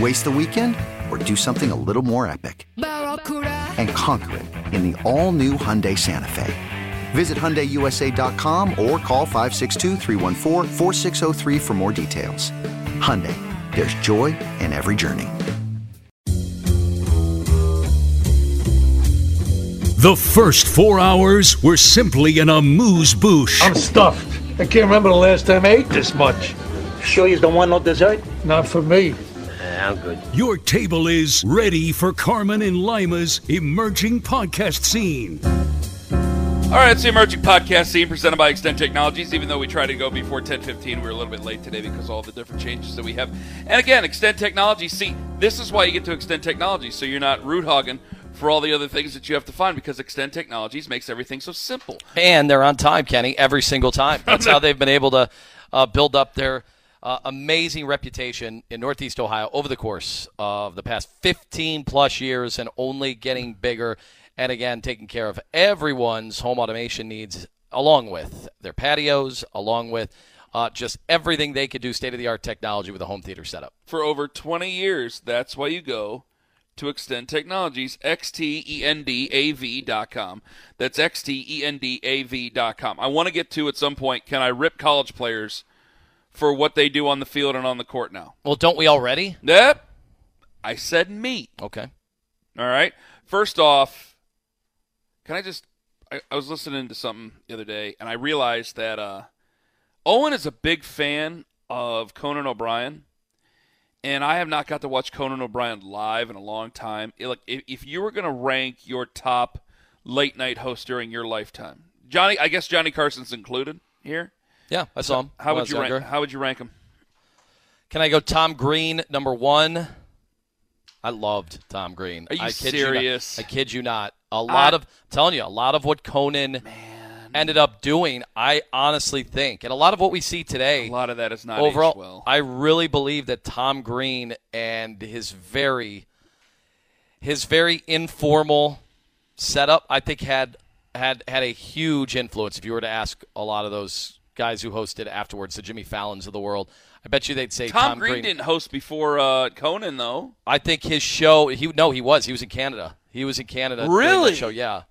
Waste the weekend or do something a little more epic? And conquer it in the all new Hyundai Santa Fe. Visit HyundaiUSA.com or call 562 for more details. Hyundai, there's joy in every journey. The first four hours were simply an amuse-bouche. I'm stuffed. I can't remember the last time I ate this much. Sure you don't want no dessert? Not for me. I'm good. Your table is ready for Carman and Lima's emerging podcast scene. All right, it's the emerging podcast scene presented by Xtend Technologies. Even though we tried to go before 10:15, we were a little bit late today because of all the different changes that we have. And again, Xtend Technologies. See, this is why you get to Xtend Technologies, so you're not root hogging for all the other things that you have to find because Xtend Technologies makes everything so simple. And they're on time, Kenny, every single time. That's how they've been able to uh, build up their uh, amazing reputation in Northeast Ohio over the course of the past 15 plus years and only getting bigger. And again, taking care of everyone's home automation needs, along with their patios, along with uh, just everything they could do state of the art technology with a home theater setup. For over 20 years, that's why you go to Xtend Technologies, X-T-E-N-D-A-V.com. That's X-T-E-N-D-A-V.com. I want to get to at some point, can I rip college players for what they do on the field and on the court now? Well, don't we already? Yep. I said me. Okay. All right. First off, can I just? I, I, was listening to something the other day, and I realized that uh, Owen is a big fan of Conan O'Brien, and I have not got to watch Conan O'Brien live in a long time. It, like, if, if you were going to rank your top late night host during your lifetime, Johnny, I guess Johnny Carson's included here. Yeah, I saw him. How would you rank? How would you rank him? Can I go Tom Green number one? I loved Tom Green. Are you I kid serious? You I kid you not. A lot I, of, I'm telling you, a lot of what Conan man. ended up doing, I honestly think, and a lot of what we see today, a lot of that is not overall. Well. I really believe that Tom Green and his very, his very informal setup, I think had had had a huge influence. If you were to ask a lot of those guys who hosted afterwards, the Jimmy Fallons of the world. I bet you they'd say Tom, Tom Green, Green, didn't host before uh, Conan though. I think his show. He no, he was. He was in Canada. He was in Canada. Really? Show, yeah.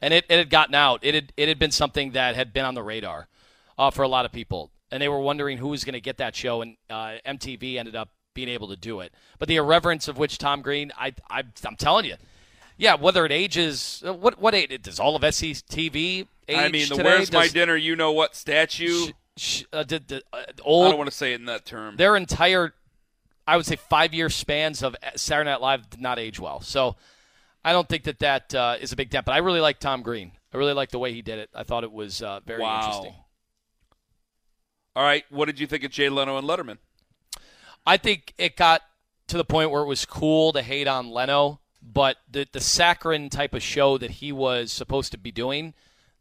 And it, it had gotten out. It had it had been something that had been on the radar uh, for a lot of people, and they were wondering who was going to get that show. And uh, MTV ended up being able to do it. But the irreverence of which Tom Green, I, I I'm telling you, yeah. Whether it ages, uh, what what age does all of SCTV I mean, the? "Where's my dinner?" You know what statue? sh- uh, did the uh, I don't want to say it in that term. their entire, I would say, five year spans of Saturday Night Live did not age well. So I don't think that that uh, is a big dent. But I really like Tom Green. I really like the way he did it. I thought it was uh, very Wow. interesting. All right, what did you think of Jay Leno and Letterman? I think it got to the point where it was cool to hate on Leno, but the the saccharine type of show that he was supposed to be doing,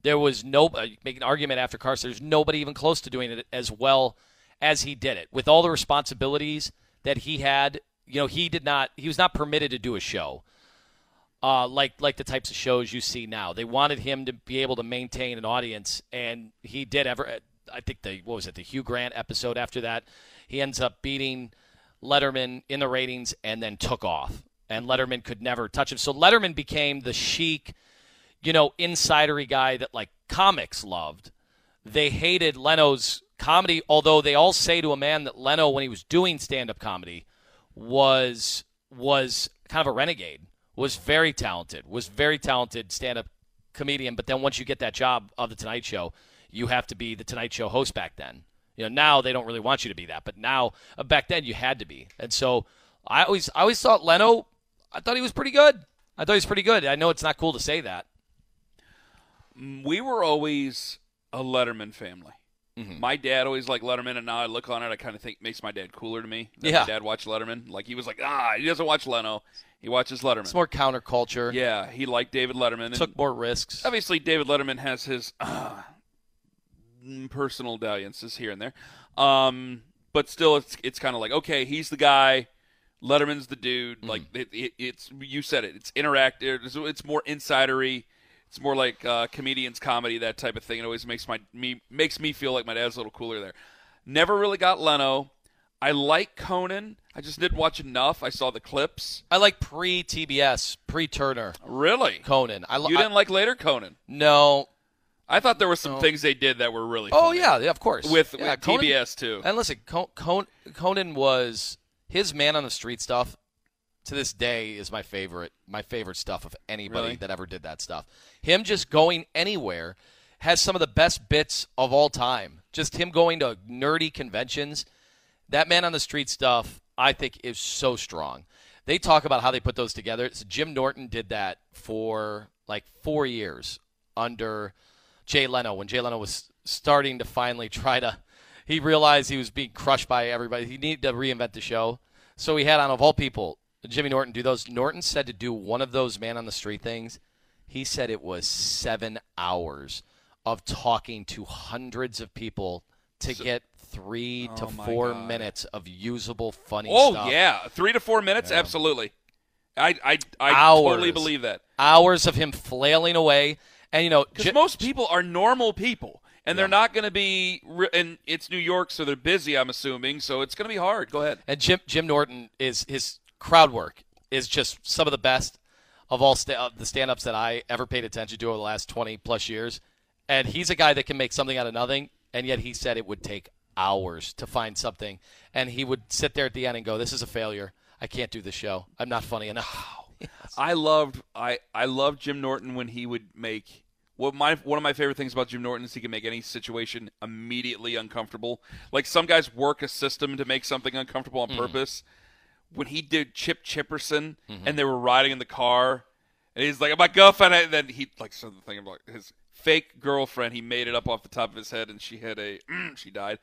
there was no uh, make an argument after Carson. There's nobody even close to doing it as well as he did it with all the responsibilities that he had. You know, he did not. He was not permitted to do a show. Uh, like like the types of shows you see now, they wanted him to be able to maintain an audience, and he did. Ever I think the what was it the Hugh Grant episode after that. He ends up beating Letterman in the ratings and then took off, and Letterman could never touch him. So Letterman became the chic, you know, insidery guy that like comics loved. They hated Leno's comedy, although they all say to a man that Leno, when he was doing stand-up comedy, was was kind of a renegade. Was very talented. Was very talented stand-up comedian. But then once you get that job of the Tonight Show, you have to be the Tonight Show host back then. You know, now they don't really want you to be that, but now uh, back then you had to be. And so I always I always thought Leno, I thought he was pretty good. I thought he was pretty good. I know it's not cool to say that. We were always a Letterman family. Mm-hmm. My dad always liked Letterman, and now I look on it, I kind of think makes my dad cooler to me. Yeah. my dad watched Letterman. Like he was like, ah, he doesn't watch Leno, he watches Letterman. It's more counterculture. yeah, he liked David Letterman. and Took more risks. obviously, David Letterman has his uh, personal dalliances here and there, um, but still, it's it's kind of like okay, he's the guy. Letterman's the dude. Mm-hmm. Like it, it, it's you said it. It's interactive. It's, it's more insidery. It's more like uh, comedians comedy that type of thing. It always makes my me makes me feel like my dad's a little cooler there. Never really got Leno. I like Conan. I just didn't watch enough. I saw the clips. I like pre TBS, pre Turner Really, Conan. I, you didn't like later Conan. no. I thought there were some No. things they did that were really. Oh yeah, yeah, of course. with, yeah, with Conan- TBS too. And listen, Con- Con- Conan was his man on the street stuff. To this day, is my favorite. My favorite stuff of anybody Really? that ever did that stuff. Him just going anywhere has some of the best bits of all time. Just him going to nerdy conventions. That man on the street stuff, I think, is so strong. They talk about how they put those together. So Jim Norton did that for like four years under Jay Leno when Jay Leno was starting to finally try to. He realized he was being crushed by everybody. He needed to reinvent the show, so he had on of all people Jimmy Norton do those. Norton said to do one of those man on the street things. He said it was seven hours of talking to hundreds of people to get three oh to Oh four God. minutes of usable, funny Oh stuff. yeah, three to four minutes, absolutely. I I I Hours. totally believe that hours of him flailing away, and you know, because Ji- most people are normal people, and they're not going to be. Re- and it's New York, so they're busy. I'm assuming, so it's going to be hard. Go ahead. And Jim Jim Norton is his crowd work is just some of the best of all sta- of the stand-ups that I ever paid attention to over the last 20 plus years. And he's a guy that can make something out of nothing, and yet he said it would take hours to find something, and he would sit there at the end and go, "This is a failure. I can't do the show. I'm not funny enough." I loved I I loved Jim Norton when he would make. What my one of my favorite things about Jim Norton is he can make any situation immediately uncomfortable. Like some guys work a system to make something uncomfortable on mm. purpose. When he did Chip Chipperson and they were riding in the car, and he's like, "My girlfriend," and then he like said the thing about his fake girlfriend. He made it up off the top of his head, and she had a she died.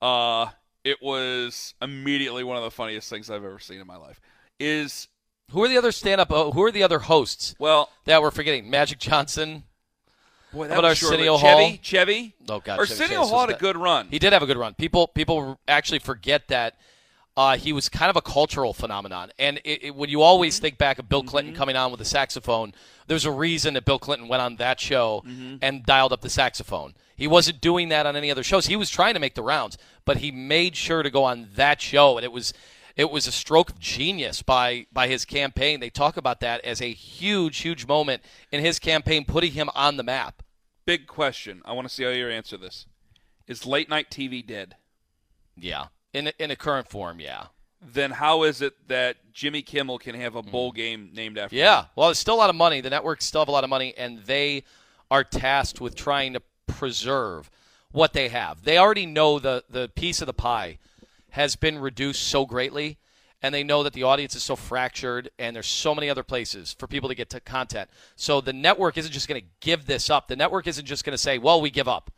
Uh, it was immediately one of the funniest things I've ever seen in my life. Is who are the other stand-up? Uh, who are the other hosts well, that we're forgetting? Magic Johnson. Boy, How about. Arsenio Hall? Chevy, Chevy. Oh God, Arsenio Hall had a good run. He did have a good run. People people actually forget that uh, he was kind of a cultural phenomenon. And it, it, when you always Mm-hmm. think back of Bill Clinton coming on with the saxophone, there's a reason that Bill Clinton went on that show Mm-hmm. and dialed up the saxophone. He wasn't doing that on any other shows. He was trying to make the rounds, but he made sure to go on that show, and it was it was a stroke of genius by by his campaign. They talk about that as a huge, huge moment in his campaign, putting him on the map. Big question. I want to see how you answer this. Is late night TV dead? Yeah, in a- in a current form, yeah. Then how is it that Jimmy Kimmel can have a bowl game named after Mm. Yeah. him? Well, there's still a lot of money. The networks still have a lot of money, and they are tasked with trying to preserve what they have. They already know the the piece of the pie has been reduced so greatly, and they know that the audience is so fractured, and there's so many other places for people to get to content. So the network isn't just going to give this up. The network isn't just going to say, "Well, we give up."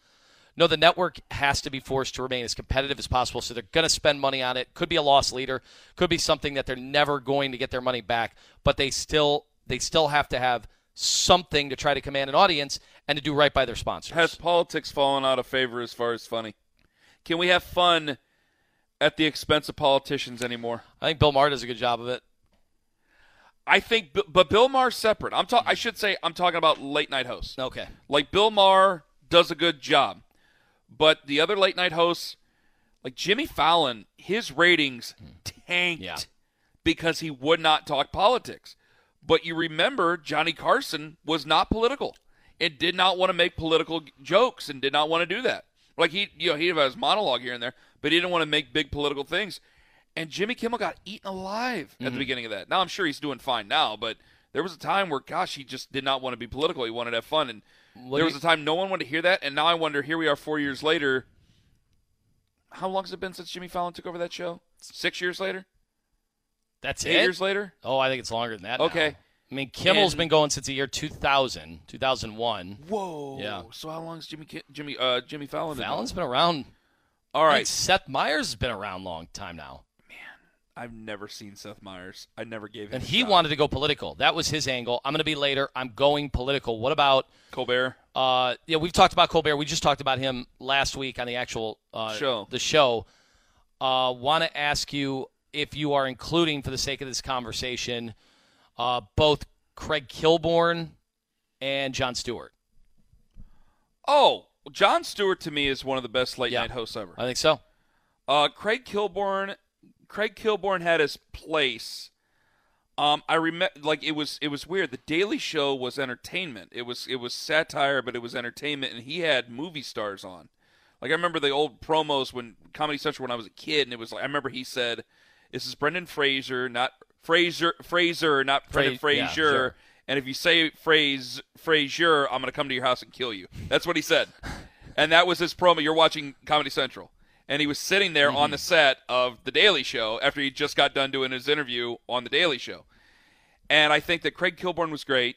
No, the network has to be forced to remain as competitive as possible. So they're going to spend money on it. Could be a loss leader. Could be something that they're never going to get their money back. But they still they still have to have something to try to command an audience and to do right by their sponsors. Has politics fallen out of favor as far as funny? Can we have fun at the expense of politicians anymore? I think Bill Maher does a good job of it. I think, but Bill Maher's separate. I'm ta- I should say I'm talking about late night hosts. Okay. Like Bill Maher does a good job, But the other late night hosts, like Jimmy Fallon, his ratings hmm. tanked Yeah. because he would not talk politics. But you remember Johnny Carson was not political and did not want to make political jokes and did not want to do that. Like he, you know, he'd have his monologue here and there, but he didn't want to make big political things. And Jimmy Kimmel got eaten alive at the mm-hmm. beginning of that. Now I'm sure he's doing fine now, but there was a time where, gosh, he just did not want to be political. He wanted to have fun, and There was a time no one wanted to hear that. And now I wonder, here we are, four years later. How long has it been since Jimmy Fallon took over that show? Six years later? That's Eight it. years later? Oh, I think it's longer than that. now. Okay. I mean, Kimmel's And- been going since the year 2000, 2001. Whoa. Yeah. So how long has Jimmy Jimmy uh, Jimmy Fallon? been Fallon's been around. All right. Seth Meyers has been around a long time now. I've never seen Seth Meyers. I never gave him. And a he shot. wanted to go political. That was his angle. I'm going to be later. I'm going political. What about Colbert. Uh, yeah, we've talked about Colbert. We just talked about him last week on the actual uh, Show. The show. Uh, Want to ask you if you are including, for the sake of this conversation, uh, both Craig Kilborn and Jon Stewart. Oh, Jon Stewart to me is one of the best late Yeah. night hosts ever. I think so. Uh, Craig Kilborn, Craig Kilborn had his place. Um, I remember, like it was, it was weird. The Daily Show was entertainment. It was, it was satire, but it was entertainment, and he had movie stars on. Like I remember the old promos when Comedy Central when I was a kid, and it was like I remember he said, "This is Brendan Fraser, not Fraser, Fraser, not Brendan Fra- yeah, Fraser." sure. And if you say phrase Fraser, I'm gonna come to your house and kill you. That's what he said, and that was his promo. You're watching Comedy Central, and he was sitting there on the set of the Daily Show after he just got done doing his interview on the Daily Show. And I think that Craig Kilborn was great.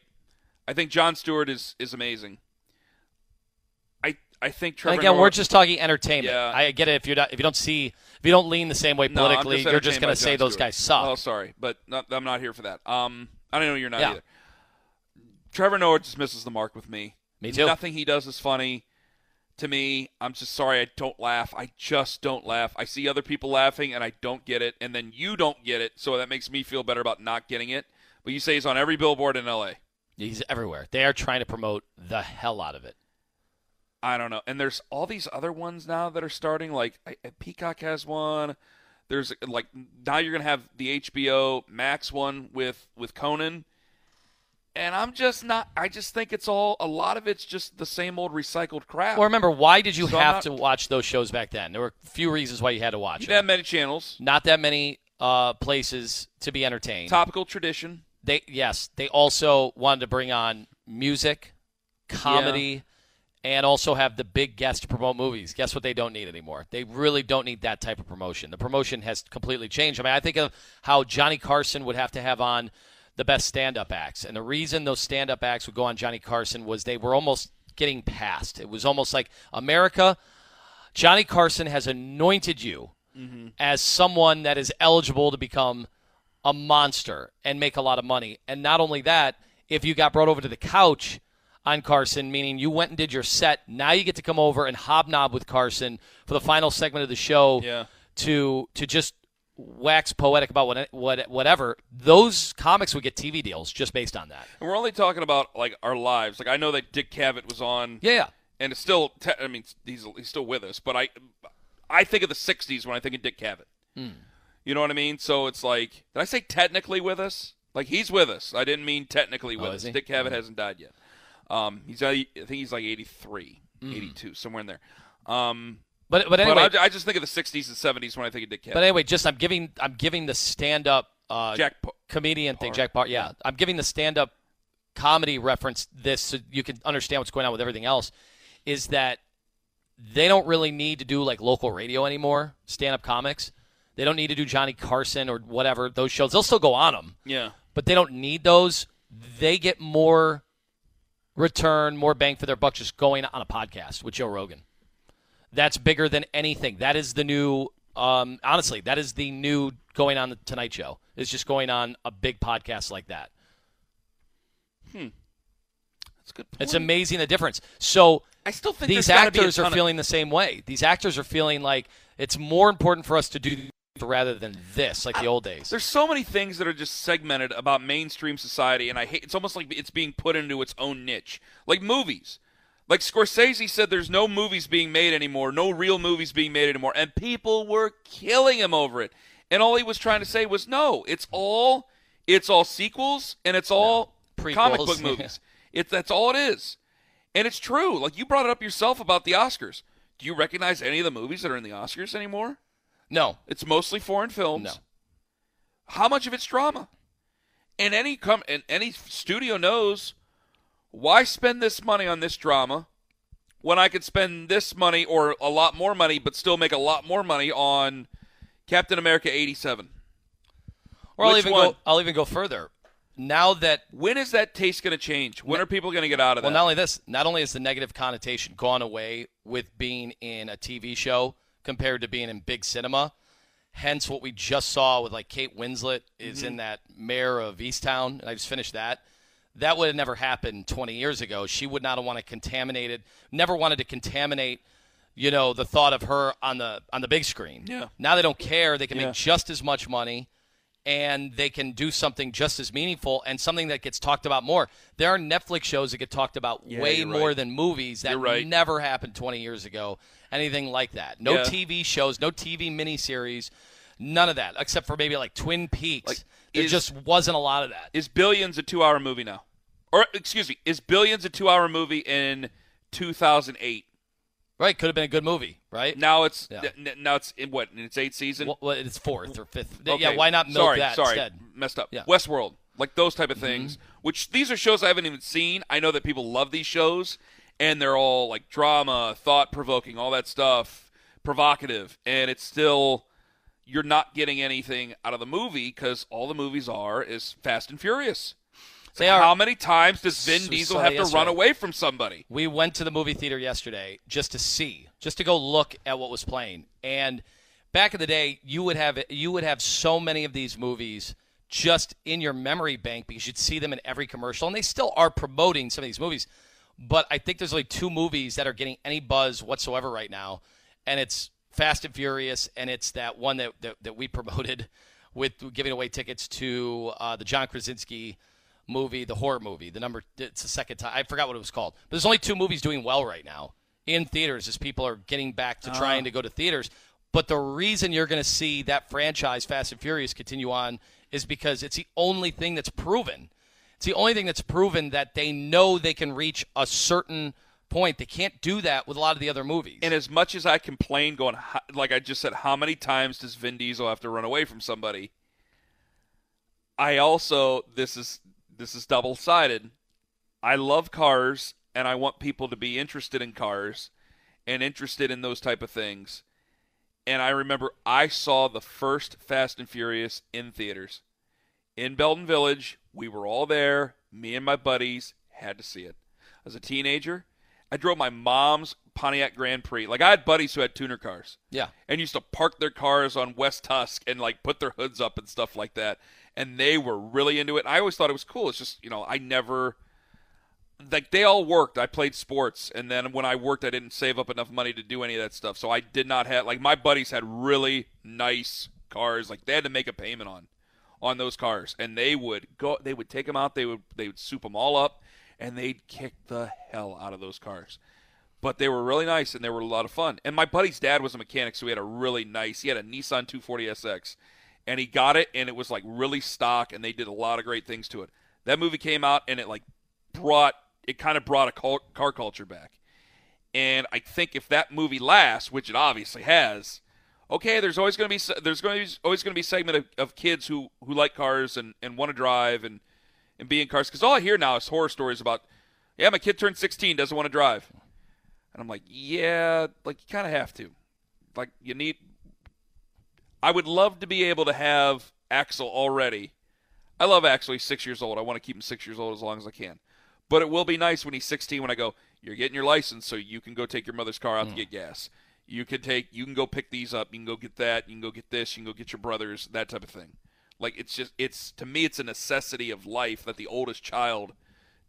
I think Jon Stewart is is amazing. I I think Trevor. Again, Noah- we're just talking entertainment. Yeah. I get it if you're not, if you don't see if you don't lean the same way No, I'm politically, you're just going to say those Stewart. guys suck. Oh, sorry, but not, I'm not here for that. Um, I don't know you're not Yeah. either. Trevor Noah just misses the mark with me. Me too. Nothing he does is funny. To me, I'm just sorry I don't laugh. I just don't laugh. I see other people laughing and I don't get it, and then you don't get it, so that makes me feel better about not getting it. But you say he's on every billboard in LA. He's everywhere. They are trying to promote the hell out of it. I don't know. And there's all these other ones now that are starting. Like I- Peacock has one. There's like now you're gonna have the HBO Max one with with Conan. And I'm just not. I just think it's all. A lot of it's just the same old recycled crap. Well, remember, why did you So have not- to watch those shows back then? There were a few reasons why you had to watch you didn't have many channels. Not that many uh, places to be entertained. Topical tradition. They yes, they also wanted to bring on music, comedy, and also have the big guests to promote movies. Guess what? They don't need anymore. They really don't need that type of promotion. The promotion has completely changed. I mean, I think of how Johnny Carson would have to have on the best stand-up acts, and the reason those stand-up acts would go on Johnny Carson was they were almost getting past. It was almost like America. Johnny Carson has anointed you mm-hmm. as someone that is eligible to become a monster and make a lot of money. And not only that, if you got brought over to the couch on Carson, meaning you went and did your set, now you get to come over and hobnob with Carson for the final segment of the show Yeah. to to just wax poetic about what, what whatever. Those comics would get TV deals just based on that. And we're only talking about like our lives. Like I know that Dick Cavett was on. Yeah, yeah. and it's still te- I mean he's he's still with us, but I I think of the '60s when I think of Dick Cavett. Hmm. You know what I mean? So it's like, did I say technically with us? Like he's with us. I didn't mean technically with Oh, us. Dick Cavett hasn't died yet. Um, he's I think he's like 83, Hmm. 82, somewhere in there. Um, But but anyway, but I, I just think of the '60s and '70s when I think of Dick Cavett. but anyway, just I'm giving I'm giving the stand up uh, Jack comedian thing, Paar. Jack Paar. Yeah, I'm giving the stand-up comedy reference this so you can understand what's going on with everything else. Is that they don't really need to do like local radio anymore, stand-up comics. They don't need to do Johnny Carson or whatever those shows. They'll still go on them, yeah. but they don't need those. They get more return, more bang for their buck just going on a podcast with Joe Rogan. That's bigger than anything. That is the new. Um, honestly, that is the new going on the Tonight Show. Is just going on a big podcast like that. Hmm. That's a good. Point. It's amazing the difference. So I still think these there's gotta be a actors are of- feeling the same way. These actors are feeling like it's more important for us to do rather than this, like the old days. There's so many things that are just segmented about mainstream society, and I hate. It's almost like it's being put into its own niche, like movies. Like Scorsese said, there's no movies being made anymore, no real movies being made anymore, and people were killing him over it. And all he was trying to say was, no, it's all, it's all sequels and it's all Prequels, comic book yeah. movies. It's that's all it is, and it's true. Like you brought it up yourself about the Oscars. Do you recognize any of the movies that are in the Oscars anymore? No, It's mostly foreign films. No. How much of it's drama? And any com- and any studio knows why spend this money on this drama when I could spend this money or a lot more money but still make a lot more money on Captain America 87. or I'll even one? go. I'll even go further. Now that When is that taste going to change? When are people going to get out of Well, that? Well, not only this, not only is the negative connotation gone away with being in a TV show compared to being in big cinema, hence what we just saw with like Kate Winslet is Mm-hmm. in that Mare of Easttown, and I just finished that. That would have never happened 20 years ago. She would not have wanted to contaminate it, never wanted to contaminate, you know, the thought of her on the on the big screen. Yeah. Now they don't care. They can Yeah. make just as much money and they can do something just as meaningful and something that gets talked about more. There are Netflix shows that get talked about Yeah, way you're more right. than movies that right. never happened 20 years ago. Anything like that. No Yeah. TV shows, no TV miniseries, none of that, except for maybe like Twin Peaks. Like, there is- just wasn't a lot of that. Is Billions a two-hour movie now? Or excuse me, is Billions a two-hour movie in 2008? Right? Could have been a good movie, right? Now it's Yeah. n- now it's in what in its eighth season. Well, well, it's fourth or fifth. Okay, Yeah, why not milk sorry, that sorry, instead? Messed up. Yeah. Mm-hmm. Westworld, like those type of things. Which these are shows I haven't even seen. I know that people love these shows, and they're all like drama, thought provoking, all that stuff, provocative, and it's still you're not getting anything out of the movie because all the movies are is Fast and Furious. They like, are- How many times does Vin So- Diesel have to run away from somebody? We went to the movie theater yesterday just to see, just to go look at what was playing. And back in the day, you would have you would have so many of these movies just in your memory bank because you'd see them in every commercial, and they still are promoting some of these movies. But I think there's only two movies that are getting any buzz whatsoever right now, and it's Fast and Furious, and it's that one that that, that we promoted with giving away tickets to uh, the John Krasinski movie, the horror movie. The number it's the second time. I forgot what it was called. But there's only two movies doing well right now in theaters as people are getting back to trying to go to theaters. But the reason you're going to see that franchise Fast and Furious continue on is because it's the only thing that's proven. It's the only thing that's proven that they know they can reach a certain point. They can't do that with a lot of the other movies. And as much as I complain, going like I just said, how many times does Vin Diesel have to run away from somebody? I also this is this is double sided. I love cars, and I want people to be interested in cars and interested in those type of things. And I remember I saw the first Fast and Furious in theaters in Belden Village. We were all there. Me and my buddies had to see it. As a teenager, I drove my mom's Pontiac Grand Prix. Like I had buddies who had tuner cars yeah. and used to park their cars on West Tusk and like put their hoods up and stuff like that. And they were really into it. I always thought it was cool. It's just, you know, I never like they all worked. I played sports and then when I worked I didn't save up enough money to do any of that stuff. So I did not have like my buddies had really nice cars like they had to make a payment on on those cars and they would go they would take them out, they would they would soup them all up and they'd kick the hell out of those cars but they were really nice and they were a lot of fun. And my buddy's dad was a mechanic, so he had a really nice. He had a Nissan 240SX, and he got it, and it was like really stock, and they did a lot of great things to it. That movie came out, and it like brought it kind of brought a car culture back. And I think if that movie lasts, which it obviously has, okay, there's always going to be there's going to be always going to be a segment of, of kids who who like cars and and want to drive and and be in cars because all I hear now is horror stories about. Yeah, my kid turned 16, doesn't want to drive. And I'm like, yeah, like you kind of have to. Like you need. I would love to be able to have Axel already. I love Axel. He's six years old. I want to keep him six years old as long as I can. But it will be nice when he's 16 when I go, you're getting your license so you can go take your mother's car out to hmm. get gas. You can take, you can go pick these up. You can go get that. You can go get this. You can go get your brothers. That type of thing. Like it's just, it's to me, it's a necessity of life that the oldest child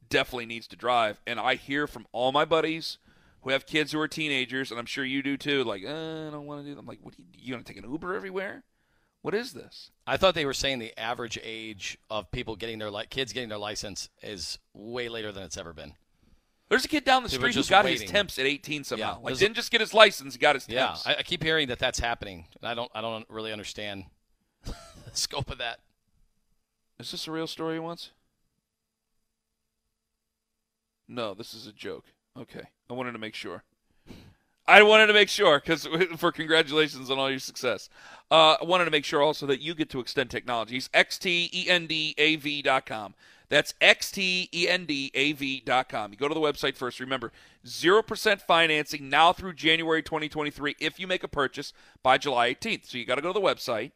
definitely needs to drive. And I hear from all my buddies who have kids who are teenagers, and I'm sure you do too. Like, uh, I don't want to do. That. I'm like, what? Are you, you gonna take an Uber everywhere? What is this? I thought they were saying the average age of people getting their li- kids getting their license is way later than it's ever been. There's a kid down the street who got his temps at 18 somehow. Yeah, like didn't just get his license, got his Yeah, temps. I, I keep hearing that that's happening, and I don't I don't really understand scope of that. Is this a real story once? No, this is a joke. Okay. I wanted to make sure. I wanted to make sure because for congratulations on all your success. Uh, I wanted to make sure also that you get to Xtend Technologies, xtendav.com. That's xtendav.com. You go to the website first. Remember, 0% financing now through January 2023 if you make a purchase by July 18th. So you got to go to the website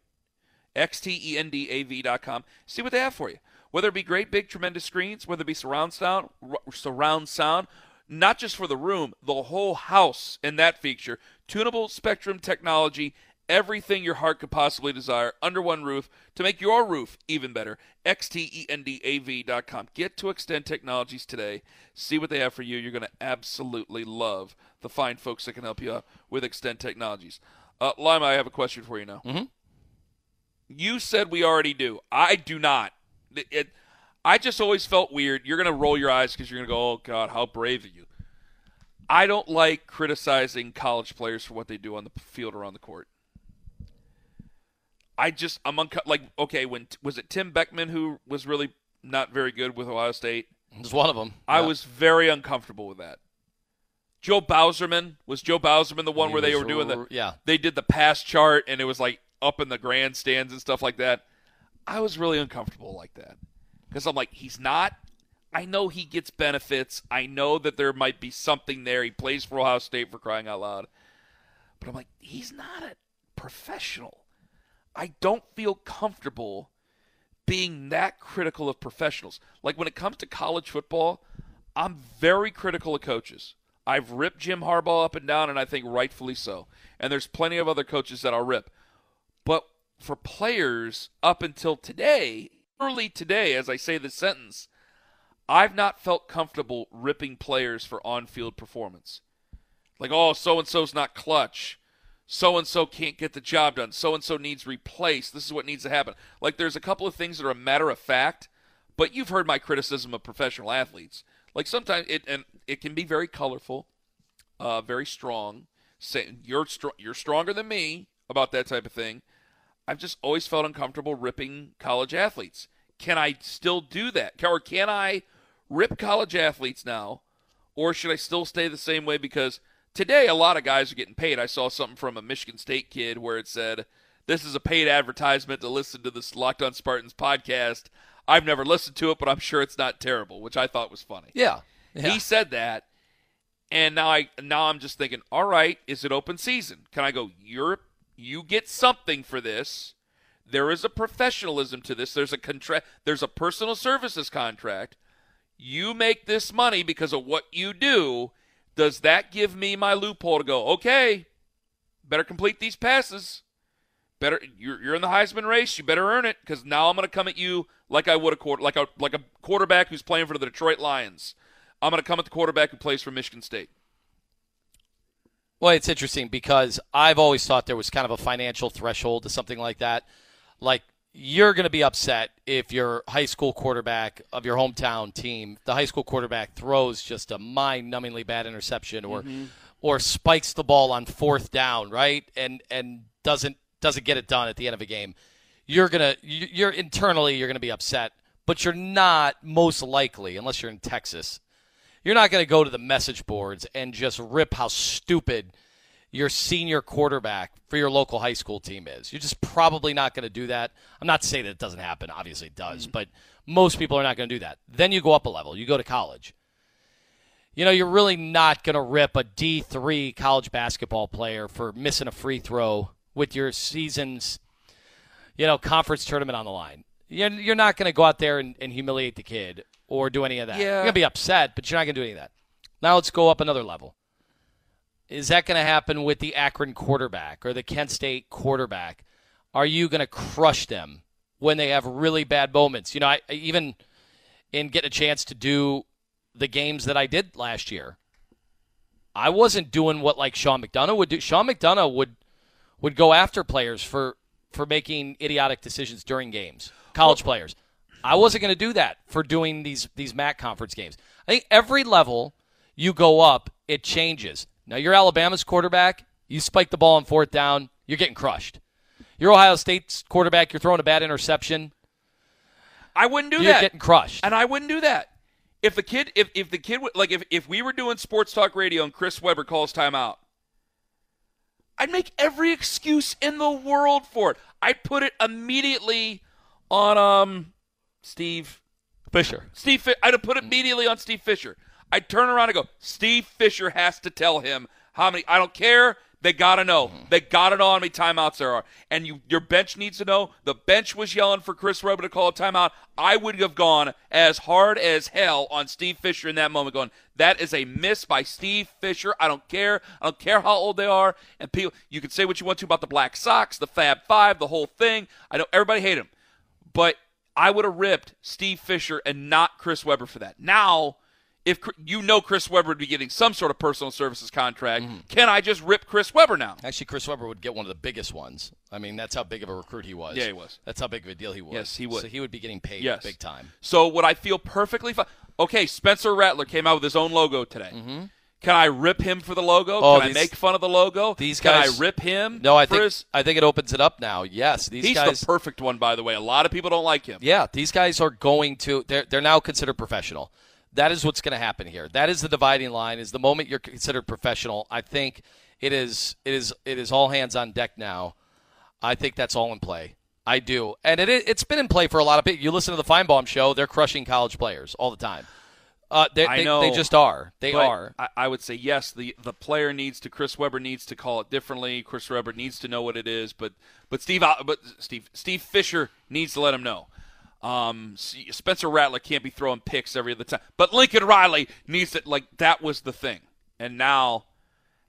xtendav.com. See what they have for you. Whether it be great, big, tremendous screens, whether it be surround sound, surround sound, not just for the room, the whole house in that feature. Tunable spectrum technology, everything your heart could possibly desire under one roof to make your roof even better. xtendav.com. Get to Xtend Technologies today. See what they have for you. You're going to absolutely love the fine folks that can help you out with Xtend Technologies. Uh, Lima, I have a question for you now. You said we already do. I do not. It, it- I just always felt weird. You're going to roll your eyes because you're going to go, oh, God, how brave of you. I don't like criticizing college players for what they do on the field or on the court. I just, I'm unco- like, okay, when was it Tim Beckman who was really not very good with Ohio State? It was one of them. I was very uncomfortable with that. Joe Bauserman was Joe Bauserman the one He where they were doing the yeah. they did the pass chart and it was like up in the grandstands and stuff like that. I was really uncomfortable like that because I'm like he's not. I know he gets benefits. I know that there might be something there. He plays for Ohio State for crying out loud, but I'm like he's not a professional. I don't feel comfortable being that critical of professionals. Like when it comes to college football, I'm very critical of coaches. I've ripped Jim Harbaugh up and down, and I think rightfully so. And there's plenty of other coaches that I'll rip. For players up until today, early today, as I say this sentence, I've not felt comfortable ripping players for on field performance. Like, oh, so and so's not clutch. So and so can't get the job done. So and so needs replaced. This is what needs to happen. Like, there's a couple of things that are a matter of fact, but you've heard my criticism of professional athletes. Like, sometimes it and it can be very colorful, uh, very strong. Say you're str- you're stronger than me about that type of thing. I've just always felt uncomfortable ripping college athletes. Can I still do that? Or can I rip college athletes now? Or should I still stay the same way? Because today a lot of guys are getting paid. I saw something from a Michigan State kid where it said, This is a paid advertisement to listen to this Locked on Spartans podcast. I've never listened to it, but I'm sure it's not terrible, which I thought was funny. Yeah. yeah. He said that, and now I now I'm just thinking, all right, is it open season? Can I go? You're you get something for this. There is a professionalism to this. There's a contract. There's a personal services contract. You make this money because of what you do. Does that give me my loophole to go? Okay, better complete these passes. Better you're, you're in the Heisman race. You better earn it because now I'm going to come at you like I would a quarter like a like a quarterback who's playing for the Detroit Lions. I'm going to come at the quarterback who plays for Michigan State. Well, it's interesting because I've always thought there was kind of a financial threshold to something like that. Like you're going to be upset if your high school quarterback of your hometown team, the high school quarterback throws just a mind-numbingly bad interception or mm-hmm. or spikes the ball on fourth down, right? And and doesn't doesn't get it done at the end of a game. You're going to you're internally you're going to be upset, but you're not most likely unless you're in Texas you're not going to go to the message boards and just rip how stupid your senior quarterback for your local high school team is. You're just probably not going to do that. I'm not saying that it doesn't happen. Obviously, it does, mm. but most people are not going to do that. Then you go up a level. You go to college. You know, you're really not going to rip a D3 college basketball player for missing a free throw with your season's, you know, conference tournament on the line. You're, you're not going to go out there and, and humiliate the kid or do any of that. Yeah. You're going to be upset, but you're not going to do any of that. Now let's go up another level. Is that going to happen with the Akron quarterback or the Kent State quarterback? Are you going to crush them when they have really bad moments? You know, I I even in getting a chance to do the games that I did last year, I wasn't doing what like Sean McDonough would do. Sean McDonough would would go after players for for making idiotic decisions during games. College players. I wasn't going to do that for doing these these MAC conference games. I think every level you go up, it changes. Now you're Alabama's quarterback. You spike the ball on fourth down, you're getting crushed. You're Ohio State's quarterback. You're throwing a bad interception. I wouldn't do that. you're getting crushed. And I wouldn't do that. If the kid, if, if the kid, like, if, if we were doing sports talk radio and Chris Webber calls timeout, I'd make every excuse in the world for it. I'd put it immediately on um Steve Fisher. Steve. I'd have put it immediately on Steve Fisher. I'd turn around and go, Steve Fisher has to tell him how many. I don't care. They gotta know. Mm-hmm. They gotta know how many timeouts there are, and you, your bench needs to know. The bench was yelling for Chris Webber to call a timeout. I would have gone as hard as hell on Steve Fisher in that moment, going, "That is a miss by Steve Fisher. I don't care. I don't care how old they are." And people, you can say what you want to about the Black Sox, the Fab Five, the whole thing. I know everybody hate him, but I would have ripped Steve Fisher and not Chris Webber for that. Now if you know Chris Webber would be getting some sort of personal services contract, Mm-hmm. can I just rip Chris Webber now? Actually, Chris Webber would get one of the biggest ones. I mean, that's how big of a recruit he was. Yeah, he was. That's how big of a deal he was. Yes, he would. So he would be getting paid Yes. big time. So would I feel perfectly fine? Okay, Spencer Rattler came out with his own logo today. Mm-hmm. Can I rip him for the logo? Oh, Can these- I make fun of the logo? these Can guys- I rip him? No, I think his- I think it opens it up now. Yes, these he's guys. the perfect one, by the way. A lot of people don't like him. Yeah, these guys are going to they're they're now considered professional. That is what's going to happen here. That is the dividing line. Is the moment you're considered professional. I think it is it is it is all hands on deck now. I think that's all in play. I do, and it it's been in play for a lot of people. You listen to the Finebaum show; they're crushing college players all the time. Uh, they, I they, know. they just are. They are. I, I would say yes. The the player needs to. Chris Webber needs to call it differently. Chris Webber needs to know what it is. But but Steve but Steve Steve Fisher needs to let him know. Um, Spencer Rattler can't be throwing picks every other time. But Lincoln Riley needs to like that was the thing. And now,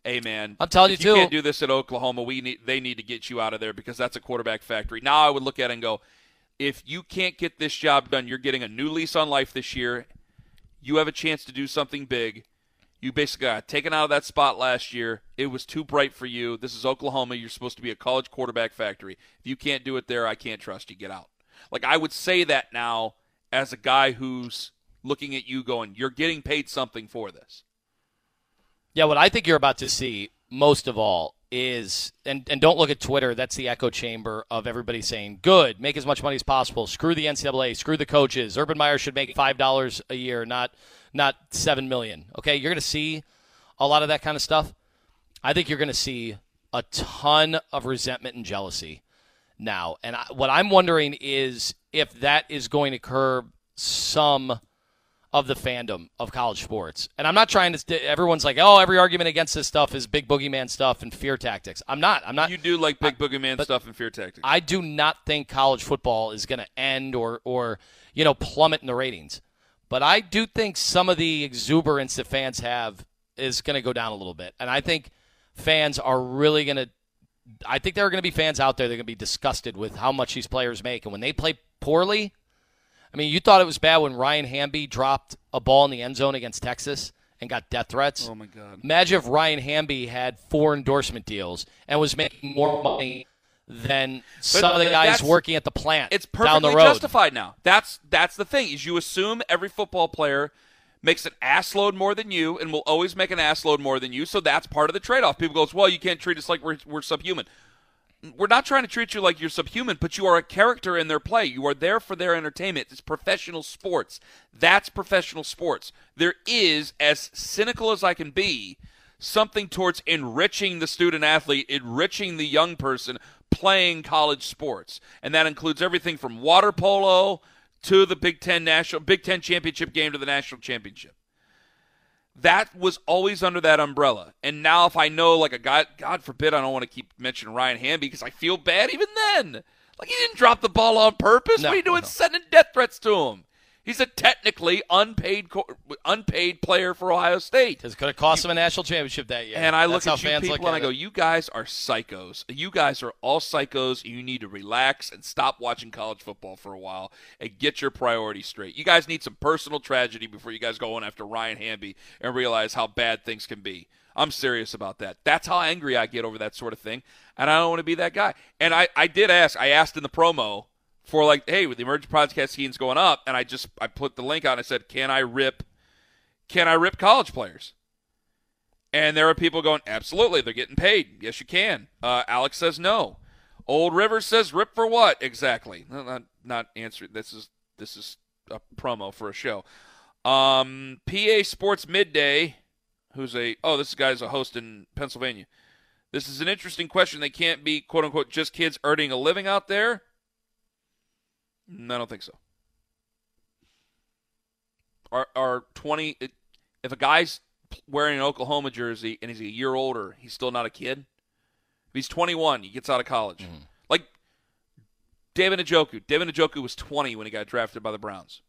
hey man, I'm telling you, you too. can't do this at Oklahoma. We need they need to get you out of there because that's a quarterback factory. Now I would look at it and go, if you can't get this job done, you're getting a new lease on life this year you have a chance to do something big. You basically got taken out of that spot last year. It was too bright for you. This is Oklahoma. You're supposed to be a college quarterback factory. If you can't do it there, I can't trust you. Get out. Like I would say that now as a guy who's looking at you going, you're getting paid something for this. Yeah, what I think you're about to see most of all is and, and don't look at Twitter, that's the echo chamber of everybody saying, Good, make as much money as possible, screw the NCAA, screw the coaches. Urban Meyer should make five dollars a year, not not seven million. Okay, you're gonna see a lot of that kind of stuff. I think you're gonna see a ton of resentment and jealousy now. And I, what I'm wondering is if that is going to curb some of the fandom of college sports. And I'm not trying to. Everyone's like, oh, every argument against this stuff is big boogeyman stuff and fear tactics. I'm not. I'm not. You do like big boogeyman stuff and fear tactics. I do not think college football is going to end or or you know plummet in the ratings. But I do think some of the exuberance that fans have is going to go down a little bit. And I think fans are really going to I think there are going to be fans out there that are going to be disgusted with how much these players make and when they play poorly, I mean, you thought it was bad when Ryan Hamby dropped a ball in the end zone against Texas and got death threats. oh my god. Imagine if Ryan Hamby had four endorsement deals and was making more money than some of the guys working at the plant It's down the perfectly road. justified now. That's that's the thing is you assume every football player makes an ass load more than you and will always make an ass load more than you. So that's part of the trade off. People goes, well, you can't treat us like we're we're subhuman. We're not trying to treat you like you're subhuman, but you are a character in their play. You are there for their entertainment. It's professional sports. That's professional sports. There is, as cynical as I can be, something towards enriching the student athlete, enriching the young person playing college sports. And that includes everything from water polo to the Big Ten national Big Ten championship game to the national championship. That was always under that umbrella. And now if I know like a God God forbid I don't want to keep mentioning Ryan Hamby because I feel bad even then. Like he didn't drop the ball on purpose. No, what are you doing no. sending death threats to him? He's a technically unpaid unpaid player for Ohio State. Because it could have cost him a national championship that year. And I look That's at how you people look and I go, it. you guys are psychos. You guys are all psychos. You need to relax and stop watching college football for a while and get your priorities straight. You guys need some personal tragedy before you guys go on after Ryan Hamby and realize how bad things can be. I'm serious about that. That's how angry I get over that sort of thing. And I don't want to be that guy. And I, I did ask, I asked in the promo for like, hey, with the emerging podcast scenes going up, and I just I put the link out and I said, Can I rip can I rip college players? And there are people going, absolutely, they're getting paid. Yes, you can. Uh, Alex says no. Old Rivers says rip for what exactly? No, not not answering. This is this is a promo for a show. Um, PA Sports Midday, who's a oh this guy's a host in Pennsylvania. This is an interesting question. They can't be quote unquote just kids earning a living out there. No, I don't think so. Are are twenty? If a guy's wearing an Oklahoma jersey and he's a year older, he's still not a kid. If he's 21, he gets out of college. Mm-hmm. Like David Njoku. David Njoku was 20 when he got drafted by the Browns.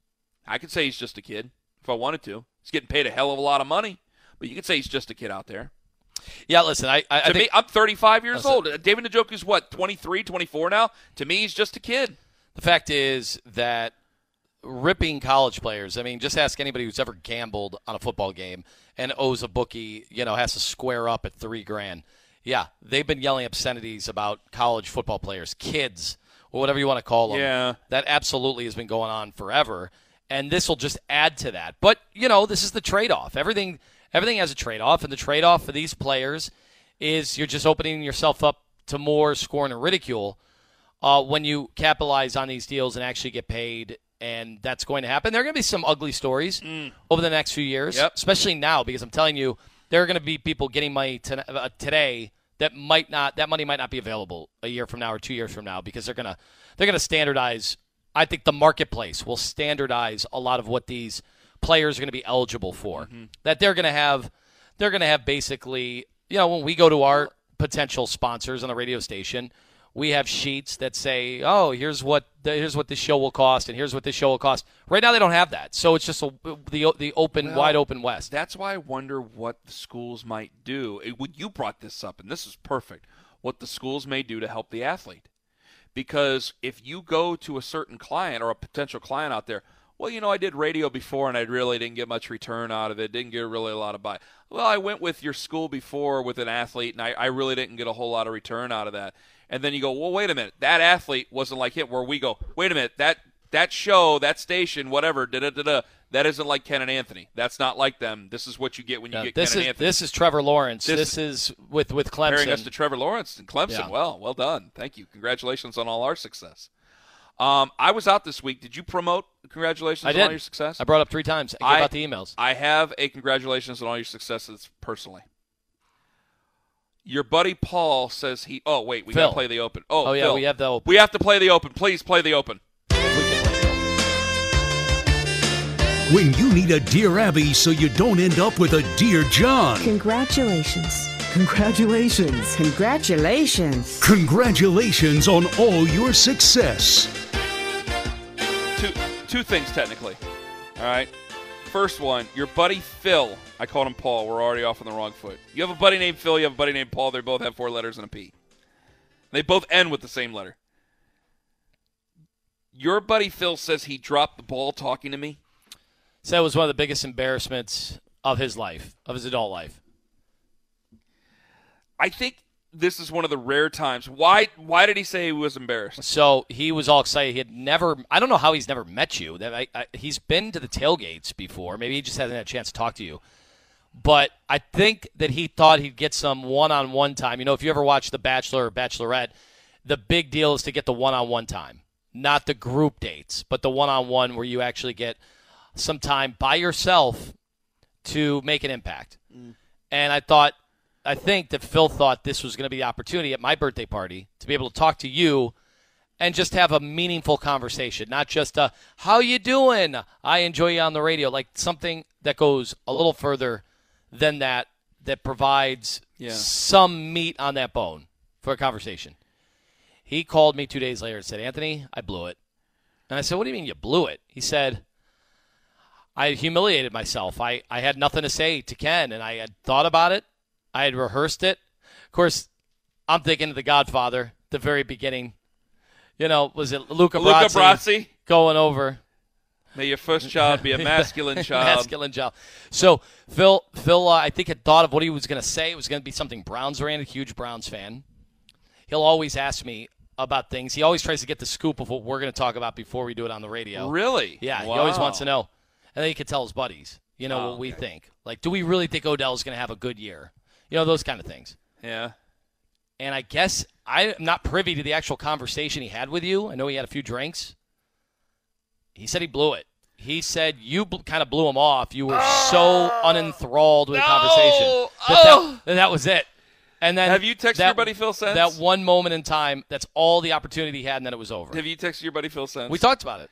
I could say he's just a kid if I wanted to. He's getting paid a hell of a lot of money, but you could say he's just a kid out there. Yeah, listen, I, I, I To think me, I'm 35 years Listen. old. David Njoku's what, 23, 24 now? To me, he's just a kid. The fact is that ripping college players, I mean, just ask anybody who's ever gambled on a football game and owes a bookie, you know, has to square up at three grand. Yeah, they've been yelling obscenities about college football players, kids, or whatever you want to call them. Yeah. That absolutely has been going on forever. And this will just add to that. But, you know, this is the trade off. Everything everything has a trade off, and the trade off for these players is you're just opening yourself up to more scorn and ridicule uh, when you capitalize on these deals and actually get paid. And that's going to happen. There are going to be some ugly stories over the next few years, Yep. especially now, because I'm telling you, there are going to be people getting money to, uh, today that might not that money might not be available a year from now or two years from now because they're gonna they're gonna standardize. I think the marketplace will standardize a lot of what these players are going to be eligible for. That they're going to have they're going to have basically you know when we go to our potential sponsors on the radio station we have sheets that say oh here's what the, here's what this show will cost and here's what this show will cost right now they don't have that so it's just a, the the open Well, wide open west That's why I wonder what the schools might do. Eh, When you brought this up, and this is perfect, what the schools may do to help the athlete. Because if you go to a certain client or a potential client out there, well, you know, I did radio before and I really didn't get much return out of it, didn't get really a lot of buy. Well, I went with your school before with an athlete and I, I really didn't get a whole lot of return out of that. And then you go, well, wait a minute, that athlete wasn't like him. Where we go, wait a minute, that that show, that station, whatever, da da da da, that isn't like Ken and Anthony. That's not like them. This is what you get when you get this Ken is and Anthony. this is Trevor Lawrence. This- This, is with with Clemson. comparing us to Trevor Lawrence and Clemson. Yeah. Well, well done. Thank you. Congratulations on all our success. Um, I was out this week. Did you promote congratulations I on did. all your success? I brought up three times. I gave out the emails. I have a congratulations on all your successes personally. Your buddy Paul says he. Oh wait, we Phil. gotta play the open. Oh, Oh, yeah, Phil. we have the open. We have to play the open. Please play the open. When you need a Dear Abby so you don't end up with a Dear John. Congratulations. Congratulations. Congratulations. Congratulations on all your success. Two two things technically. All right. First one, your buddy Phil. I called him Paul. We're already off on the wrong foot. You have a buddy named Phil. You have a buddy named Paul. They both have four letters and a P. They both end with the same letter. Your buddy Phil says he dropped the ball talking to me. So that was one of the biggest embarrassments of his life, of his adult life. I think this is one of the rare times. Why? Why did he say he was embarrassed? So he was all excited. He had never. I don't know how he's never met you. That I, I, he's been to the tailgates before. Maybe he just hasn't had a chance to talk to you. But I think that he thought he'd get some one-on-one time. You know, if you ever watch The Bachelor or Bachelorette, the big deal is to get the one-on-one time, not the group dates, but the one-on-one where you actually get some time by yourself to make an impact. Mm. And I thought, I think that Phil thought this was going to be the opportunity at my birthday party to be able to talk to you and just have a meaningful conversation, not just a "How you doing? I enjoy you on the radio." Like something that goes a little further than that, that provides Yeah. some meat on that bone for a conversation. He called me two days later and said, "Anthony, I blew it." And I said, "What do you mean you blew it?" He said, I humiliated myself. I, I had nothing to say to Ken, and I had thought about it. I had rehearsed it. Of course, I'm thinking of The Godfather, the very beginning. You know, was it Luca Brasi, Luca Brasi. going over? May your first child be a masculine child. Masculine child. So Phil, Phil, uh, I think had thought of what he was going to say. It was going to be something Browns oriented. Huge Browns fan. He'll always ask me about things. He always tries to get the scoop of what we're going to talk about before we do it on the radio. Really? Yeah, he always wants to know. And then he can tell his buddies, you know, Oh, what we okay. think. Like, do we really think Odell's going to have a good year? You know those kind of things. Yeah. And I guess I'm not privy to the actual conversation he had with you. I know he had a few drinks. He said he blew it. He said you bl- kind of blew him off. You were so oh, unenthralled with the conversation that, Oh. that, that was it. And then Have you texted that- your buddy Phil since? That one moment in time, that's all the opportunity he had, and then it was over. Have you texted your buddy Phil since? we talked about it.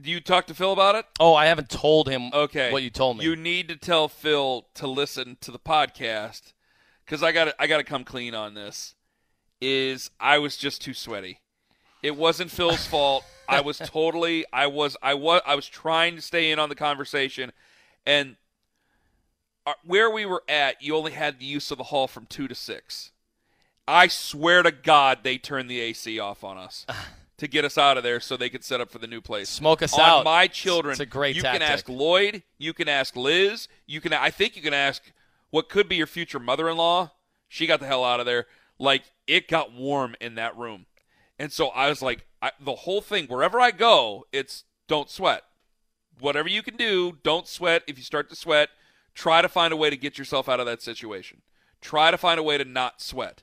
Do you talk to Phil about it? Oh, I haven't told him Okay. what you told me. You need to tell Phil to listen to the podcast because I got I got to come clean on this. Is I was just too sweaty. It wasn't Phil's fault. I was totally I was I was I was trying to stay in on the conversation, and uh, where we were at, you only had the use of the hall from two to six. I swear to God, they turned the AC off on us. To get us out of there, so they could set up for the new place. Smoke us on out. my children. It's a great You tactic. can ask Lloyd. You can ask Liz. You can. I think you can ask what could be your future mother-in-law. She got the hell out of there. Like it got warm in that room, and so I was like, I, the whole thing. Wherever I go, it's don't sweat. Whatever you can do, don't sweat. If you start to sweat, try to find a way to get yourself out of that situation. Try to find a way to not sweat.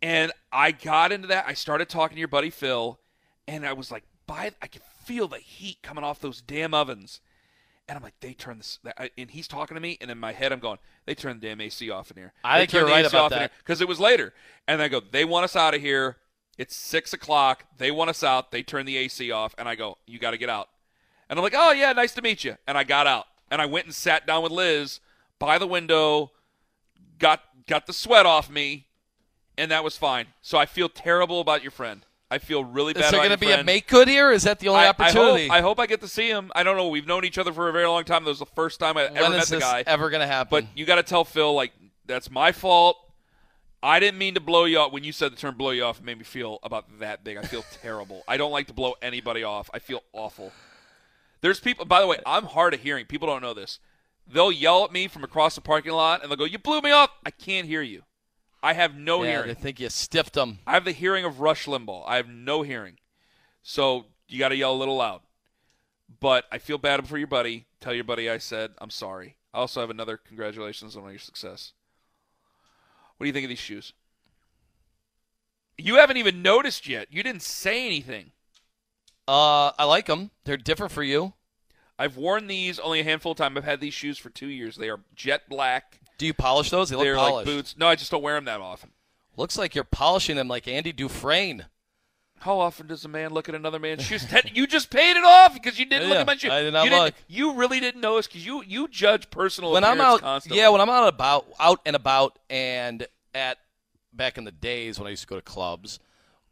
And I got into that. I started talking to your buddy Phil, and I was like, by I could feel the heat coming off those damn ovens. And I'm like, they turned this, and he's talking to me, and in my head, I'm going, they turned the damn AC off in here. I They think you're right AC about off in that. here. Because it was later. And I go, they want us out of here. It's six o'clock. They want us out. They turn the AC off. And I go, you got to get out. And I'm like, oh, yeah, nice to meet you. And I got out. And I went and sat down with Liz by the window, got got the sweat off me, and that was fine. So I feel terrible about your friend. I feel really bad Is there going to be friend. a make good here? Is that the only I, I opportunity? hope, I hope I get to see him. I don't know. We've known each other for a very long time. That was the first time I ever when met is the this guy. ever going to happen? But you got to tell Phil, like, that's my fault. I didn't mean to blow you off. When you said the term blow you off, it made me feel about that big. I feel terrible. I don't like to blow anybody off. I feel awful. There's people, by the way, I'm hard of hearing. People don't know this. They'll yell at me from across the parking lot and they'll go, You blew me off. I can't hear you. I have no yeah, hearing. they think you stiffed them. I have the hearing of Rush Limbaugh. I have no hearing. So you got to yell a little loud. But I feel bad for your buddy. Tell your buddy I said I'm sorry. I also have another congratulations on your success. What do you think of these shoes? You haven't even noticed yet. You didn't say anything. Uh, I like them. They're different for you. I've worn these only a handful of times. I've had these shoes for two years. They are jet black. Do you polish those? They look They're polished. like boots. No, I just don't wear them that often. Looks like you're polishing them like Andy Dufresne. How often does a man look at another man's shoes? Ted, you just paid it off because you didn't look at my shoes. I did not you look. You really didn't notice because you you judge personal when I'm out, constantly. yeah, when I'm out about out and about, and at back in the days when I used to go to clubs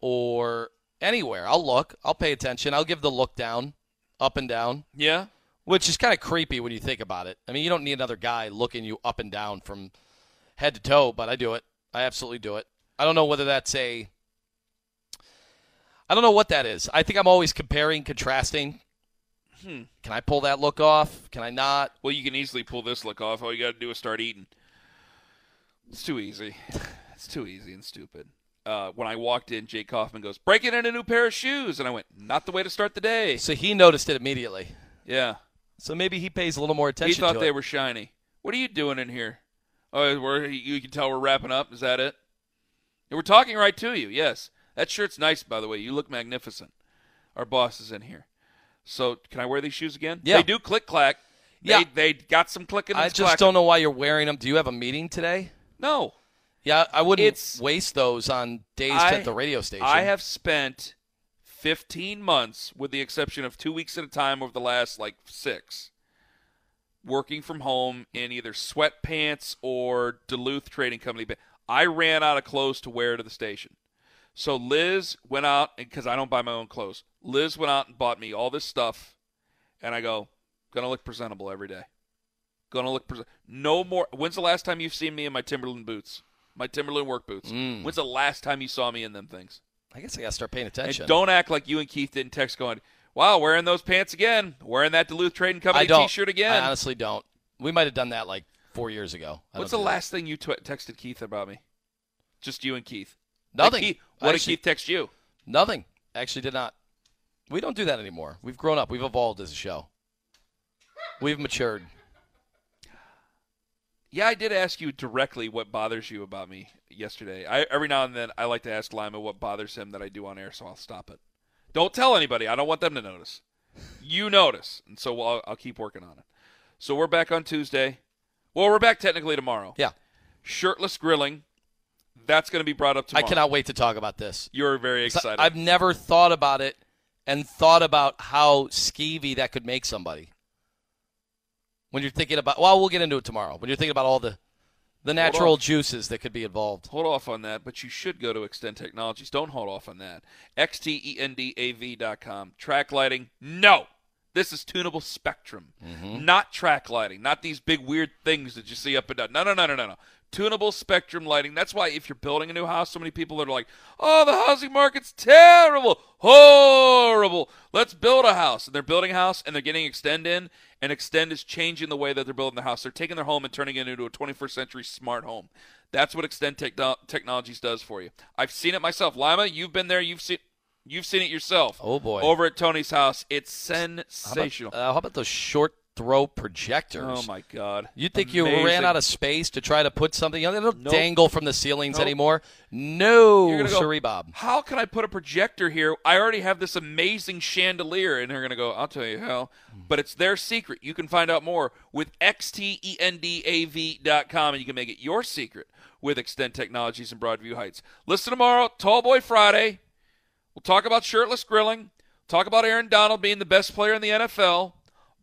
or anywhere, I'll look, I'll pay attention, I'll give the look down, up and down, yeah. which is kind of creepy when you think about it. I mean, you don't need another guy looking you up and down from head to toe, but I do it. I absolutely do it. I don't know whether that's a. I don't know what that is. I think I'm always comparing, contrasting. Hmm. Can I pull that look off? Can I not? Well, you can easily pull this look off. All you got to do is start eating. It's too easy. It's too easy and stupid. Uh, when I walked in, Jake Kaufman goes, "Breaking in a new pair of shoes," and I went, "Not the way to start the day." So he noticed it immediately. Yeah. So maybe he pays a little more attention He thought they it. were shiny. What are you doing in here? Oh, we're, you can tell we're wrapping up. Is that it? Yeah, We're talking right to you. Yes, that shirt's nice, by the way. You look magnificent. Our boss is in here. So, can I wear these shoes again? Yeah. They do click clack. Yeah. They, they got some clicking. and I just clacking. don't know why you're wearing them. Do you have a meeting today? No. Yeah, I wouldn't It's- waste those on days I- at the radio station. I have spent 15 months, with the exception of two weeks at a time over the last like six, working from home in either sweatpants or Duluth Trading Company. But I ran out of clothes to wear to the station. So Liz went out, because I don't buy my own clothes. Liz went out and bought me all this stuff, and I go, gonna look presentable every day. Gonna look present. No more. When's the last time you've seen me in my Timberland boots? My Timberland work boots. Mm. When's the last time you saw me in them things? I guess I got to start paying attention. And don't act like you and Keith didn't text going, wow, wearing those pants again, wearing that Duluth Trading Company. T-shirt again. I honestly don't. We might have done that like four years ago. I What's the do that. last thing you tw- texted Keith about me? Just you and Keith. Nothing. Like, Keith, what Actually- did Keith text you? Nothing. Actually, did not. We don't do that anymore. We've grown up. We've evolved as a show. We've matured. Yeah, I did ask you directly what bothers you about me yesterday. I, every now and then I like to ask Lima what bothers him that I do on air, so I'll stop it. Don't tell anybody. I don't want them to notice. You notice, and so I'll, I'll keep working on it. So we're back on Tuesday. Well, we're back technically tomorrow. Yeah. Shirtless grilling. That's going to be brought up tomorrow. I cannot wait to talk about this. You're very excited. I've never thought about it and thought about how skeevy that could make somebody. When you're thinking about, well, we'll get into it tomorrow. When you're thinking about all the, the natural juices that could be involved. Hold off on that, but you should go to Xtend Technologies. Don't hold off on that. XTENDAV.com. Track lighting, no. This is tunable spectrum, mm-hmm. not track lighting, not these big weird things that you see up and down. No, no, no, no, no, no. Tunable spectrum lighting. That's why if you're building a new house, so many people are like, oh, the housing market's terrible, horrible. Let's build a house. And they're building a house and they're getting Xtend in, and Xtend is changing the way that they're building the house. They're taking their home and turning it into a 21st century smart home. That's what Xtend Techno- Technologies does for you. I've seen it myself. Lima, you've been there. You've seen. You've seen it yourself. Oh, boy. Over at Tony's house, it's How about, sensational. uh, how about those short throw projectors? oh my God! You think you ran out of space to try to put something? They don't Nope. dangle from the ceilings Nope. anymore. No, You're go, sorry, Bob. How can I put a projector here? I already have this amazing chandelier, and they're gonna go. I'll tell you how. But it's their secret. You can find out more with E xtendav.com, and you can make it your secret with Xtend Technologies in Broadview Heights. Listen tomorrow, Tall Boy Friday. We'll talk about shirtless grilling. Talk about Aaron Donald being the best player in the NFL.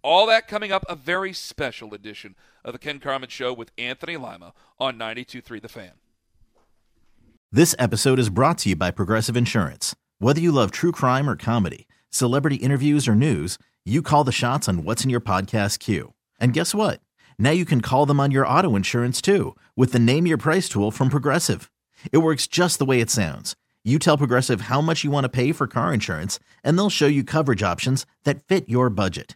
All that coming up. A very special edition of the Ken Carman Show with Anthony Lima on 92.3 The Fan. This episode is brought to you by Progressive Insurance. Whether you love true crime or comedy, celebrity interviews or news, you call the shots on what's in your podcast queue. And guess what? Now you can call them on your auto insurance too with the Name Your Price tool from Progressive. It works just the way it sounds. You tell Progressive how much you want to pay for car insurance, and they'll show you coverage options that fit your budget.